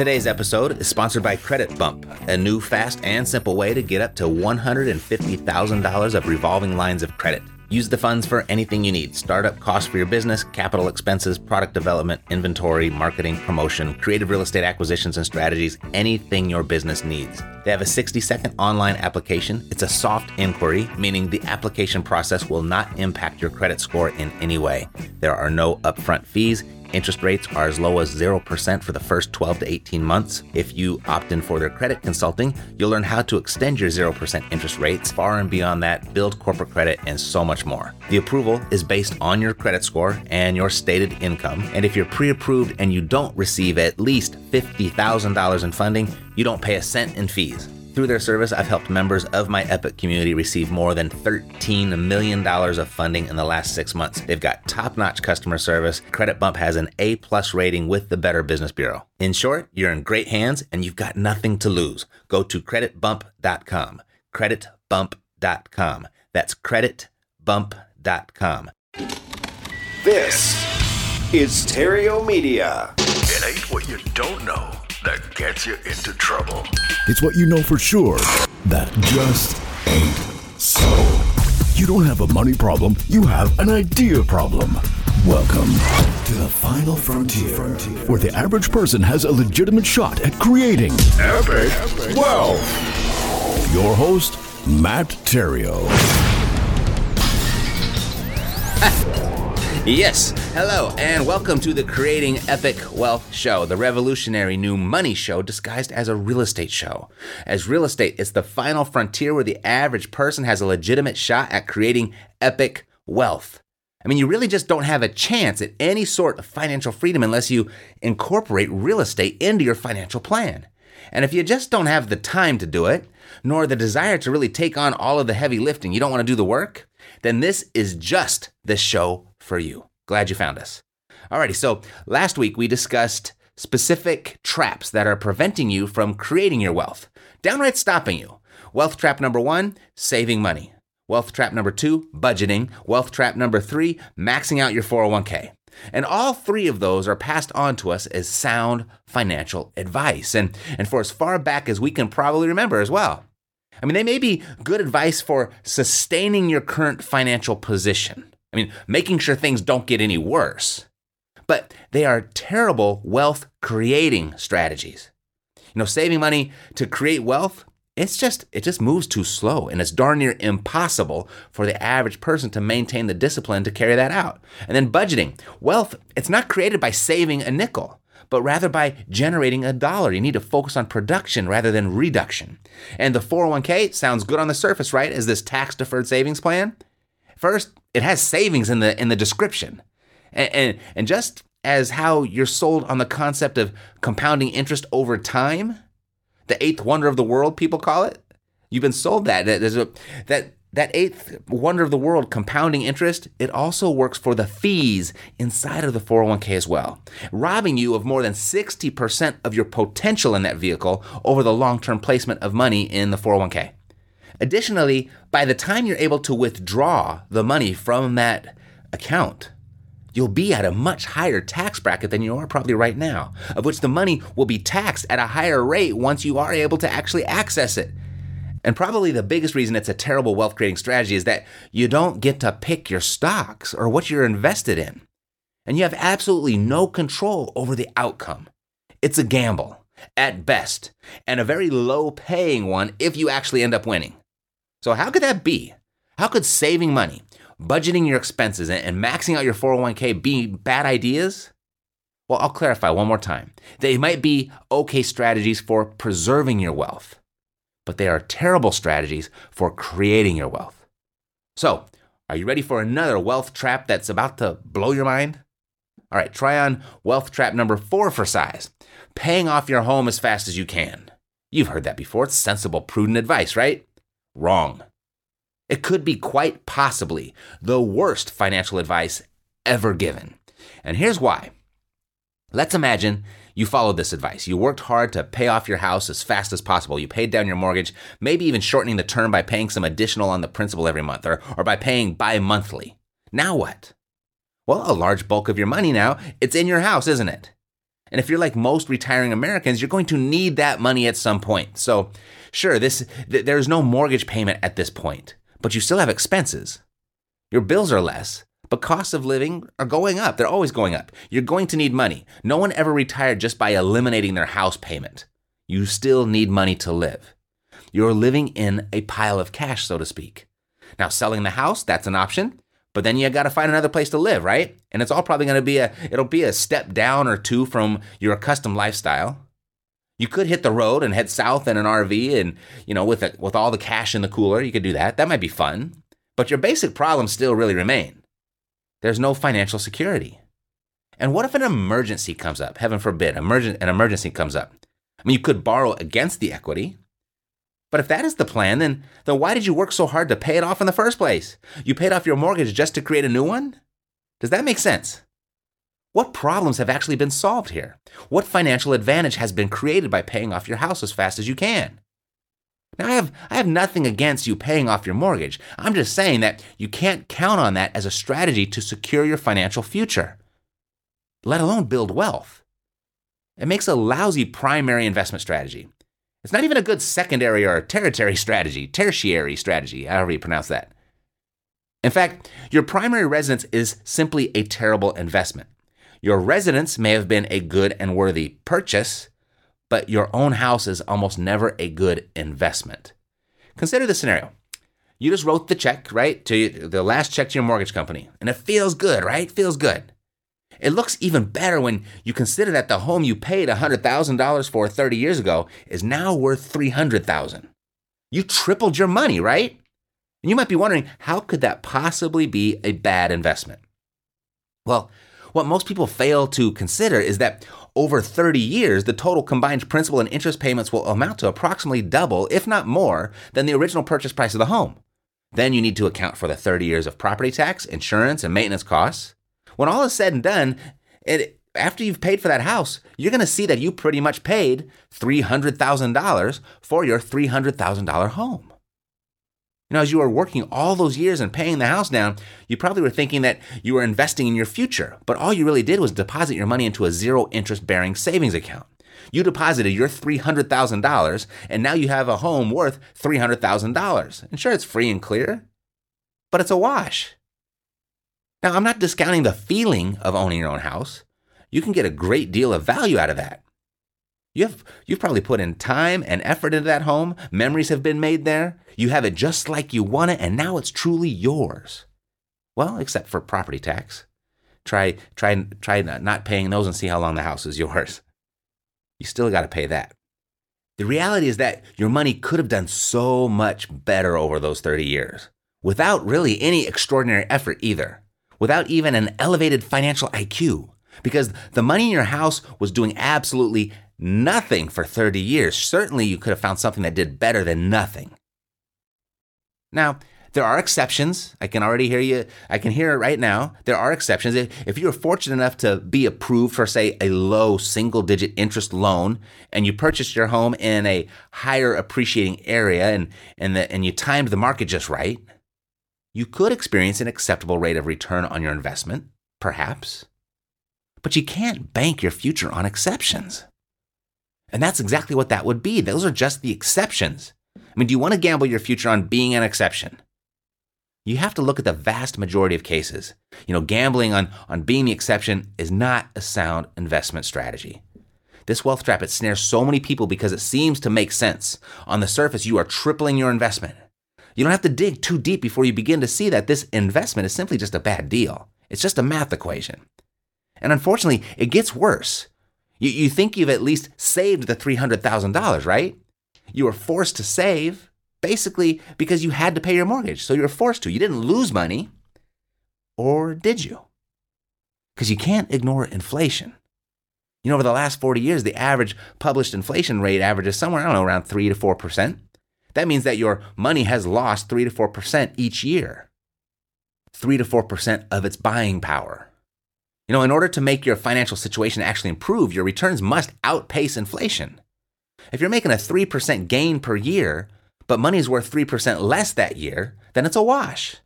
Today's episode is sponsored by Credit Bump, a new fast and simple way to get up to $150,000 of revolving lines of credit. Use the funds for anything you need startup costs for your business, capital expenses, product development, inventory, marketing, promotion, creative real estate acquisitions and strategies, anything your business needs. They have a 60 second online application. It's a soft inquiry, meaning the application process will not impact your credit score in any way. There are no upfront fees Interest rates are as low as 0% for the first 12 to 18 months. If you opt in for their credit consulting, you'll learn how to extend your 0% interest rates far and beyond that, build corporate credit, and so much more. The approval is based on your credit score and your stated income. And if you're pre approved and you don't receive at least $50,000 in funding, you don't pay a cent in fees. Through their service, I've helped members of my Epic community receive more than $13 million of funding in the last six months. They've got top notch customer service. Credit Bump has an A plus rating with the Better Business Bureau. In short, you're in great hands and you've got nothing to lose. Go to creditbump.com. Creditbump.com. That's creditbump.com. This is Stereo Media. It ain't what you don't know that gets you into trouble. It's what you know for sure that just ain't so. You don't have a money problem, you have an idea problem. Welcome to the final frontier, where the average person has a legitimate shot at creating Epic wealth. your host, Matt Theriault. Yes, hello, and welcome to the Creating Epic Wealth Show, the revolutionary new money show disguised as a real estate show. As real estate, it's the final frontier where the average person has a legitimate shot at creating epic wealth. I mean, you really just don't have a chance at any sort of financial freedom unless you incorporate real estate into your financial plan. And if you just don't have the time to do it, nor the desire to really take on all of the heavy lifting, you don't want to do the work, then this is just the show for you. Glad you found us. Alrighty, so last week we discussed specific traps that are preventing you from creating your wealth, downright stopping you. Wealth trap number one, saving money. Wealth trap number two, budgeting. Wealth trap number three, maxing out your 401k. And all three of those are passed on to us as sound financial advice. And, and for as far back as we can probably remember as well. I mean, they may be good advice for sustaining your current financial position. I mean, making sure things don't get any worse. But they are terrible wealth creating strategies. You know, saving money to create wealth, it's just it just moves too slow and it's darn near impossible for the average person to maintain the discipline to carry that out. And then budgeting. Wealth, it's not created by saving a nickel but rather by generating a dollar. You need to focus on production rather than reduction. And the 401k sounds good on the surface, right? As this tax deferred savings plan. First, it has savings in the in the description. And, and, and just as how you're sold on the concept of compounding interest over time, the eighth wonder of the world, people call it. You've been sold that. That, there's a, that that eighth wonder of the world, compounding interest, it also works for the fees inside of the 401k as well, robbing you of more than 60% of your potential in that vehicle over the long term placement of money in the 401k. Additionally, by the time you're able to withdraw the money from that account, you'll be at a much higher tax bracket than you are probably right now, of which the money will be taxed at a higher rate once you are able to actually access it. And probably the biggest reason it's a terrible wealth creating strategy is that you don't get to pick your stocks or what you're invested in. And you have absolutely no control over the outcome. It's a gamble, at best, and a very low paying one if you actually end up winning. So, how could that be? How could saving money, budgeting your expenses, and maxing out your 401k be bad ideas? Well, I'll clarify one more time. They might be okay strategies for preserving your wealth but they are terrible strategies for creating your wealth. So, are you ready for another wealth trap that's about to blow your mind? All right, try on wealth trap number four for size paying off your home as fast as you can. You've heard that before. It's sensible, prudent advice, right? Wrong. It could be quite possibly the worst financial advice ever given. And here's why. Let's imagine you followed this advice. You worked hard to pay off your house as fast as possible. You paid down your mortgage, maybe even shortening the term by paying some additional on the principal every month or, or by paying bi monthly. Now what? Well, a large bulk of your money now, it's in your house, isn't it? And if you're like most retiring Americans, you're going to need that money at some point. So, sure, this th- there's no mortgage payment at this point, but you still have expenses. Your bills are less, but costs of living are going up. They're always going up. You're going to need money. No one ever retired just by eliminating their house payment. You still need money to live. You're living in a pile of cash, so to speak. Now, selling the house, that's an option. But then you got to find another place to live, right? And it's all probably going to be a it'll be a step down or two from your accustomed lifestyle. You could hit the road and head south in an RV and, you know, with a, with all the cash in the cooler, you could do that. That might be fun. But your basic problems still really remain. There's no financial security. And what if an emergency comes up? Heaven forbid, emergent, an emergency comes up. I mean, you could borrow against the equity, but if that is the plan, then, then why did you work so hard to pay it off in the first place? You paid off your mortgage just to create a new one? Does that make sense? What problems have actually been solved here? What financial advantage has been created by paying off your house as fast as you can? Now, I have, I have nothing against you paying off your mortgage. I'm just saying that you can't count on that as a strategy to secure your financial future, let alone build wealth. It makes a lousy primary investment strategy. It's not even a good secondary or tertiary strategy, tertiary strategy, however you pronounce that. In fact, your primary residence is simply a terrible investment. Your residence may have been a good and worthy purchase, but your own house is almost never a good investment. Consider the scenario. You just wrote the check, right, to the last check to your mortgage company, and it feels good, right? Feels good. It looks even better when you consider that the home you paid $100,000 for 30 years ago is now worth 300,000. You tripled your money, right? And you might be wondering, how could that possibly be a bad investment? Well, what most people fail to consider is that over 30 years, the total combined principal and interest payments will amount to approximately double, if not more, than the original purchase price of the home. Then you need to account for the 30 years of property tax, insurance, and maintenance costs. When all is said and done, it, after you've paid for that house, you're going to see that you pretty much paid $300,000 for your $300,000 home. You know, as you were working all those years and paying the house down, you probably were thinking that you were investing in your future, but all you really did was deposit your money into a zero interest bearing savings account. You deposited your $300,000 and now you have a home worth $300,000. And sure, it's free and clear, but it's a wash. Now, I'm not discounting the feeling of owning your own house. You can get a great deal of value out of that. You have, you've probably put in time and effort into that home. Memories have been made there. You have it just like you want it, and now it's truly yours. Well, except for property tax. Try, try, try not paying those and see how long the house is yours. You still got to pay that. The reality is that your money could have done so much better over those 30 years without really any extraordinary effort either without even an elevated financial IQ because the money in your house was doing absolutely nothing for 30 years. Certainly, you could have found something that did better than nothing. Now, there are exceptions. I can already hear you. I can hear it right now. There are exceptions. If you're fortunate enough to be approved for, say, a low single digit interest loan and you purchased your home in a higher appreciating area and, and, the, and you timed the market just right, you could experience an acceptable rate of return on your investment, perhaps. But you can't bank your future on exceptions. And that's exactly what that would be. Those are just the exceptions. I mean, do you want to gamble your future on being an exception? You have to look at the vast majority of cases. You know, gambling on, on being the exception is not a sound investment strategy. This wealth trap, it snares so many people because it seems to make sense. On the surface, you are tripling your investment. You don't have to dig too deep before you begin to see that this investment is simply just a bad deal. It's just a math equation. And unfortunately, it gets worse. You, you think you've at least saved the $300,000, right? You were forced to save basically because you had to pay your mortgage. So you were forced to. You didn't lose money. Or did you? Because you can't ignore inflation. You know, over the last 40 years, the average published inflation rate averages somewhere, I don't know, around 3 to 4%. That means that your money has lost 3 to 4% each year. 3 to 4% of its buying power. You know, in order to make your financial situation actually improve, your returns must outpace inflation. If you're making a 3% gain per year, but money's worth 3% less that year, then it's a wash.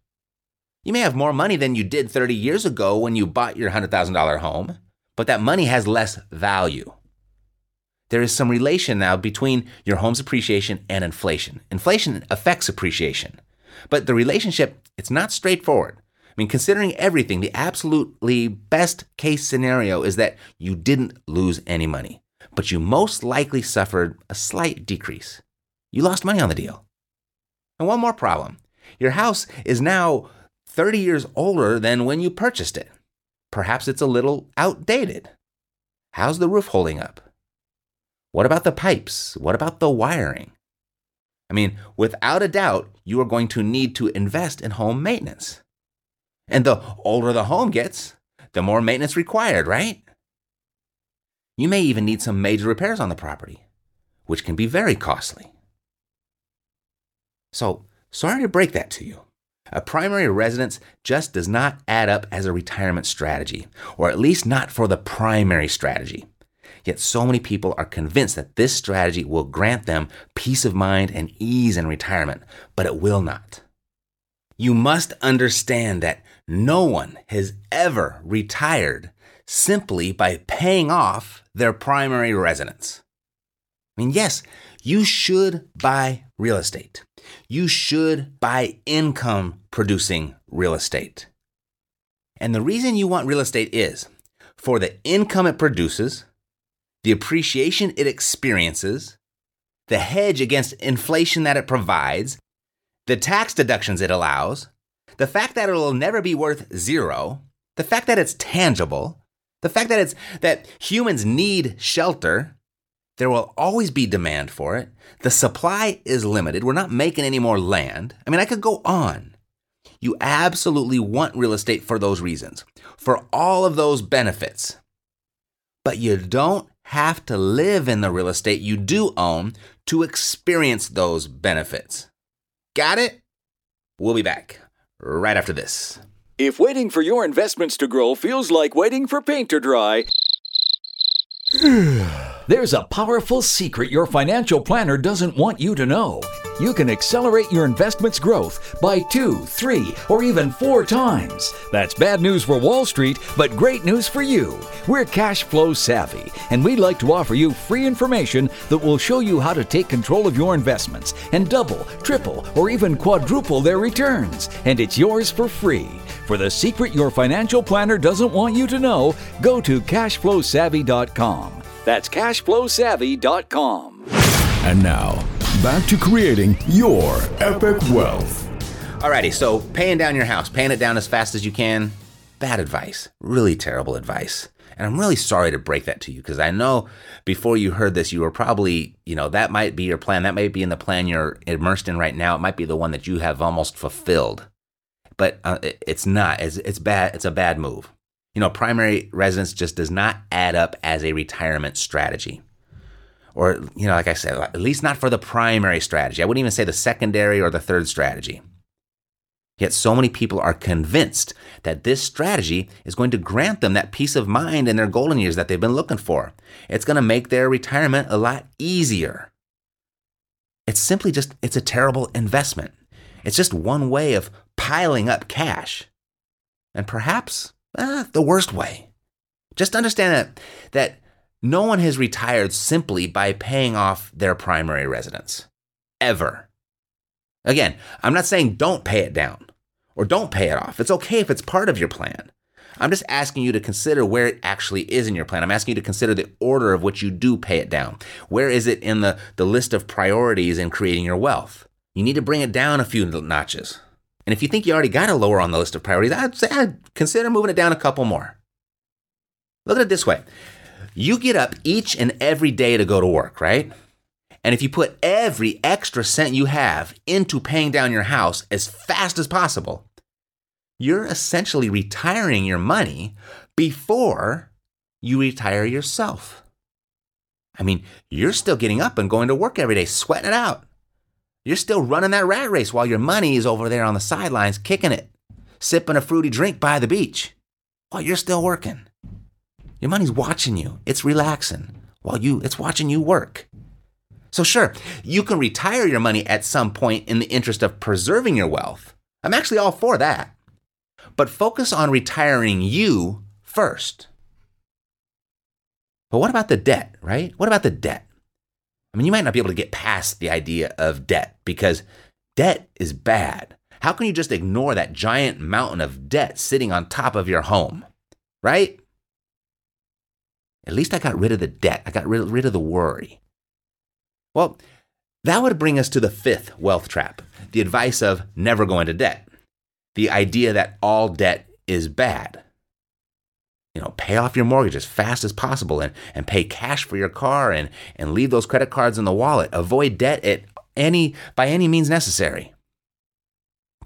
You may have more money than you did 30 years ago when you bought your $100,000 home, but that money has less value. There is some relation now between your home's appreciation and inflation. Inflation affects appreciation, but the relationship, it's not straightforward. I mean, considering everything, the absolutely best case scenario is that you didn't lose any money, but you most likely suffered a slight decrease. You lost money on the deal. And one more problem your house is now 30 years older than when you purchased it. Perhaps it's a little outdated. How's the roof holding up? What about the pipes? What about the wiring? I mean, without a doubt, you are going to need to invest in home maintenance. And the older the home gets, the more maintenance required, right? You may even need some major repairs on the property, which can be very costly. So, sorry to break that to you. A primary residence just does not add up as a retirement strategy, or at least not for the primary strategy. Yet so many people are convinced that this strategy will grant them peace of mind and ease in retirement, but it will not. You must understand that no one has ever retired simply by paying off their primary residence. I mean, yes, you should buy real estate. You should buy income producing real estate. And the reason you want real estate is for the income it produces, the appreciation it experiences, the hedge against inflation that it provides, the tax deductions it allows, the fact that it'll never be worth zero, the fact that it's tangible, the fact that it's that humans need shelter, there will always be demand for it. The supply is limited. We're not making any more land. I mean, I could go on. You absolutely want real estate for those reasons, for all of those benefits. But you don't have to live in the real estate you do own to experience those benefits. Got it? We'll be back right after this. If waiting for your investments to grow feels like waiting for paint to dry, there's a powerful secret your financial planner doesn't want you to know. You can accelerate your investment's growth by two, three, or even four times. That's bad news for Wall Street, but great news for you. We're cash flow savvy, and we'd like to offer you free information that will show you how to take control of your investments and double, triple, or even quadruple their returns. And it's yours for free. For the secret your financial planner doesn't want you to know, go to cashflowsavvy.com. That's cashflowsavvy.com. And now, back to creating your epic wealth. Alrighty, so paying down your house, paying it down as fast as you can, bad advice. Really terrible advice. And I'm really sorry to break that to you because I know before you heard this, you were probably, you know, that might be your plan. That might be in the plan you're immersed in right now. It might be the one that you have almost fulfilled. But uh, it's not. It's, it's bad. It's a bad move. You know, primary residence just does not add up as a retirement strategy. Or, you know, like I said, at least not for the primary strategy. I wouldn't even say the secondary or the third strategy. Yet so many people are convinced that this strategy is going to grant them that peace of mind in their golden years that they've been looking for. It's going to make their retirement a lot easier. It's simply just, it's a terrible investment. It's just one way of piling up cash. And perhaps eh, the worst way. Just understand that, that no one has retired simply by paying off their primary residence. Ever. Again, I'm not saying don't pay it down or don't pay it off. It's okay if it's part of your plan. I'm just asking you to consider where it actually is in your plan. I'm asking you to consider the order of which you do pay it down. Where is it in the, the list of priorities in creating your wealth? You need to bring it down a few notches. And if you think you already got it lower on the list of priorities, I'd say I'd consider moving it down a couple more. Look at it this way you get up each and every day to go to work, right? And if you put every extra cent you have into paying down your house as fast as possible, you're essentially retiring your money before you retire yourself. I mean, you're still getting up and going to work every day, sweating it out. You're still running that rat race while your money is over there on the sidelines kicking it, sipping a fruity drink by the beach while you're still working. Your money's watching you. It's relaxing while you it's watching you work. So sure, you can retire your money at some point in the interest of preserving your wealth. I'm actually all for that. But focus on retiring you first. But what about the debt, right? What about the debt? I mean, you might not be able to get past the idea of debt because debt is bad. How can you just ignore that giant mountain of debt sitting on top of your home, right? At least I got rid of the debt. I got rid, of the worry. Well, that would bring us to the fifth wealth trap the advice of never go into debt. The idea that all debt is bad. You know, pay off your mortgage as fast as possible and, and pay cash for your car and, and leave those credit cards in the wallet. Avoid debt at any by any means necessary.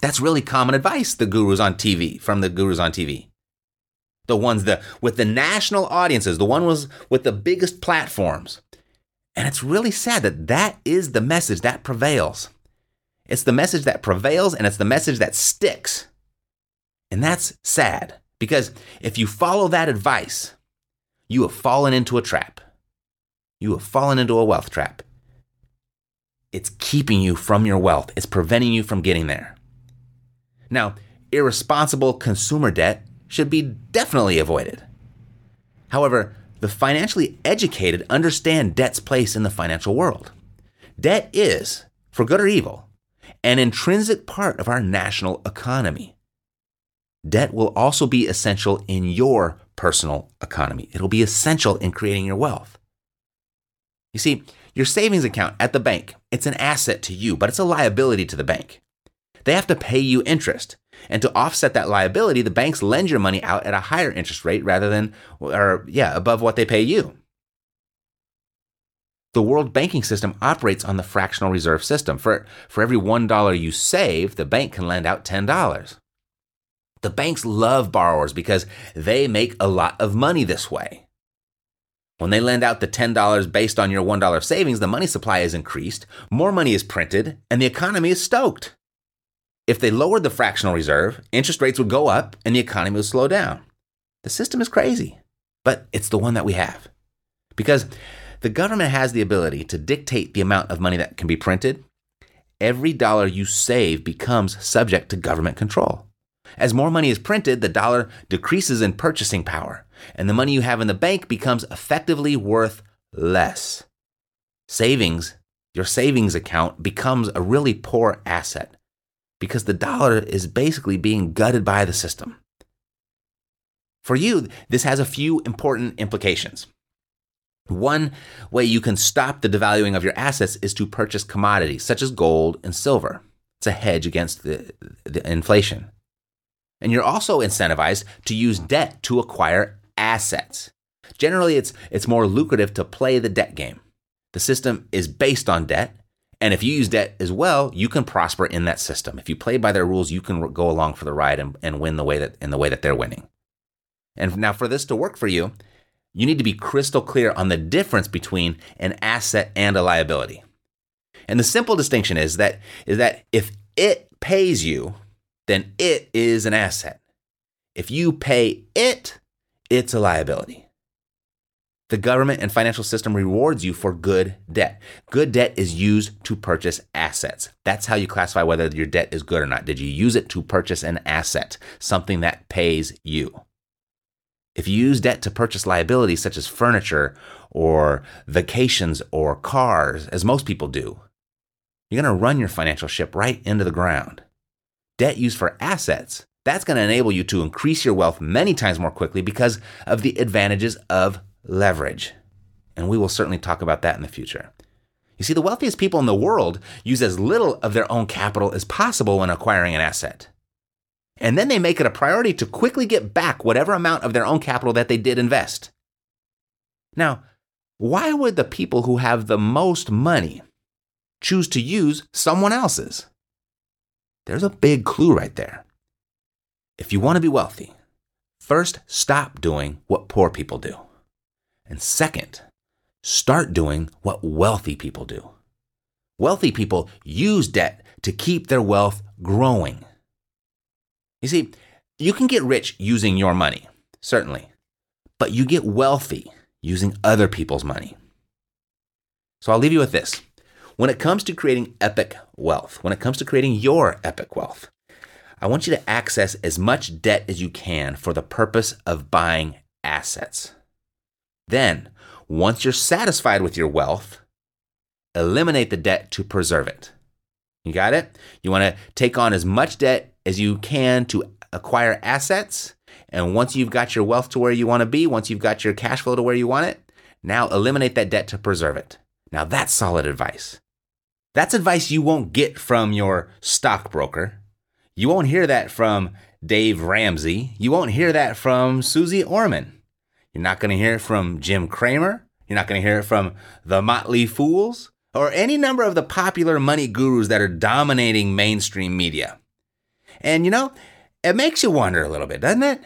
That's really common advice the gurus on TV from the gurus on TV. The ones that with the national audiences, the one was with the biggest platforms. And it's really sad that that is the message that prevails. It's the message that prevails and it's the message that sticks. And that's sad because if you follow that advice, you have fallen into a trap. You have fallen into a wealth trap. It's keeping you from your wealth, it's preventing you from getting there. Now, irresponsible consumer debt should be definitely avoided. However, the financially educated understand debt's place in the financial world. Debt is, for good or evil, an intrinsic part of our national economy. Debt will also be essential in your personal economy. It'll be essential in creating your wealth. You see, your savings account at the bank, it's an asset to you, but it's a liability to the bank. They have to pay you interest. And to offset that liability, the banks lend your money out at a higher interest rate rather than, or yeah, above what they pay you. The world banking system operates on the fractional reserve system. For, for every $1 you save, the bank can lend out $10. The banks love borrowers because they make a lot of money this way. When they lend out the $10 based on your $1 savings, the money supply is increased, more money is printed, and the economy is stoked. If they lowered the fractional reserve, interest rates would go up and the economy would slow down. The system is crazy, but it's the one that we have. Because the government has the ability to dictate the amount of money that can be printed. Every dollar you save becomes subject to government control. As more money is printed, the dollar decreases in purchasing power, and the money you have in the bank becomes effectively worth less. Savings, your savings account, becomes a really poor asset because the dollar is basically being gutted by the system. For you, this has a few important implications. One way you can stop the devaluing of your assets is to purchase commodities such as gold and silver. It's a hedge against the, the inflation. And you're also incentivized to use debt to acquire assets. Generally, it's, it's more lucrative to play the debt game. The system is based on debt, and if you use debt as well, you can prosper in that system. If you play by their rules, you can go along for the ride and, and win the way that in the way that they're winning. And now for this to work for you, you need to be crystal clear on the difference between an asset and a liability. And the simple distinction is that is that if it pays you, then it is an asset. If you pay it, it's a liability. The government and financial system rewards you for good debt. Good debt is used to purchase assets. That's how you classify whether your debt is good or not. Did you use it to purchase an asset, something that pays you? If you use debt to purchase liabilities such as furniture or vacations or cars, as most people do, you're going to run your financial ship right into the ground debt used for assets, that's going to enable you to increase your wealth many times more quickly because of the advantages of leverage. And we will certainly talk about that in the future. You see, the wealthiest people in the world use as little of their own capital as possible when acquiring an asset. And then they make it a priority to quickly get back whatever amount of their own capital that they did invest. Now, why would the people who have the most money choose to use someone else's? There's a big clue right there. If you want to be wealthy, first stop doing what poor people do. And second, start doing what wealthy people do. Wealthy people use debt to keep their wealth growing. You see, you can get rich using your money, certainly, but you get wealthy using other people's money. So I'll leave you with this. When it comes to creating epic wealth, when it comes to creating your epic wealth, I want you to access as much debt as you can for the purpose of buying assets. Then, once you're satisfied with your wealth, eliminate the debt to preserve it. You got it? You want to take on as much debt as you can to acquire assets. And once you've got your wealth to where you want to be, once you've got your cash flow to where you want it, now eliminate that debt to preserve it. Now that's solid advice. That's advice you won't get from your stockbroker. You won't hear that from Dave Ramsey. You won't hear that from Suze Orman. You're not going to hear it from Jim Cramer. You're not going to hear it from the Motley Fools or any number of the popular money gurus that are dominating mainstream media. And you know, it makes you wonder a little bit, doesn't it?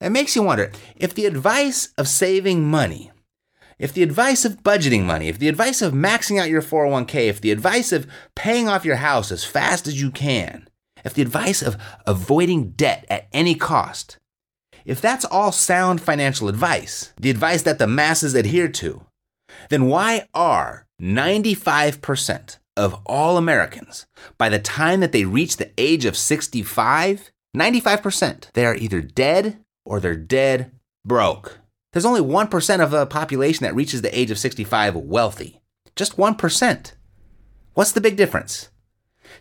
It makes you wonder if the advice of saving money, if the advice of budgeting money, if the advice of maxing out your 401k, if the advice of paying off your house as fast as you can, if the advice of avoiding debt at any cost, if that's all sound financial advice, the advice that the masses adhere to, then why are 95% of all Americans, by the time that they reach the age of 65, 95%, they are either dead or they're dead broke. There's only 1% of the population that reaches the age of 65 wealthy. Just 1%. What's the big difference?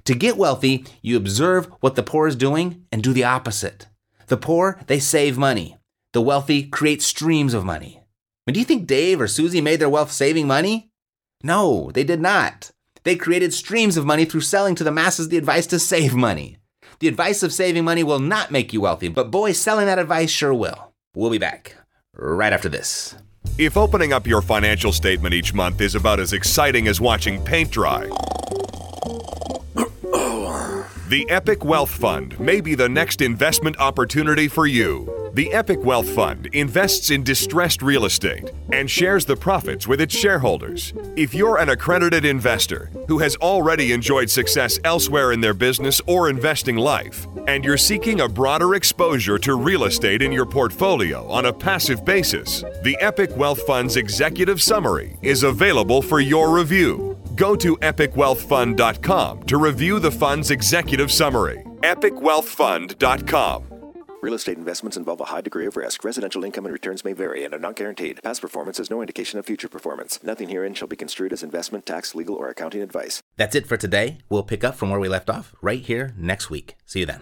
To get wealthy, you observe what the poor is doing and do the opposite. The poor, they save money. The wealthy create streams of money. Do you think Dave or Susie made their wealth saving money? No, they did not. They created streams of money through selling to the masses the advice to save money. The advice of saving money will not make you wealthy, but boy, selling that advice sure will. We'll be back right after this. If opening up your financial statement each month is about as exciting as watching paint dry, the Epic Wealth Fund may be the next investment opportunity for you. The Epic Wealth Fund invests in distressed real estate and shares the profits with its shareholders. If you're an accredited investor who has already enjoyed success elsewhere in their business or investing life, and you're seeking a broader exposure to real estate in your portfolio on a passive basis, the Epic Wealth Fund's executive summary is available for your review. Go to epicwealthfund.com to review the fund's executive summary. epicwealthfund.com. Real estate investments involve a high degree of risk. Residential income and returns may vary and are not guaranteed. Past performance is no indication of future performance. Nothing herein shall be construed as investment, tax, legal, or accounting advice. That's it for today. We'll pick up from where we left off right here next week. See you then.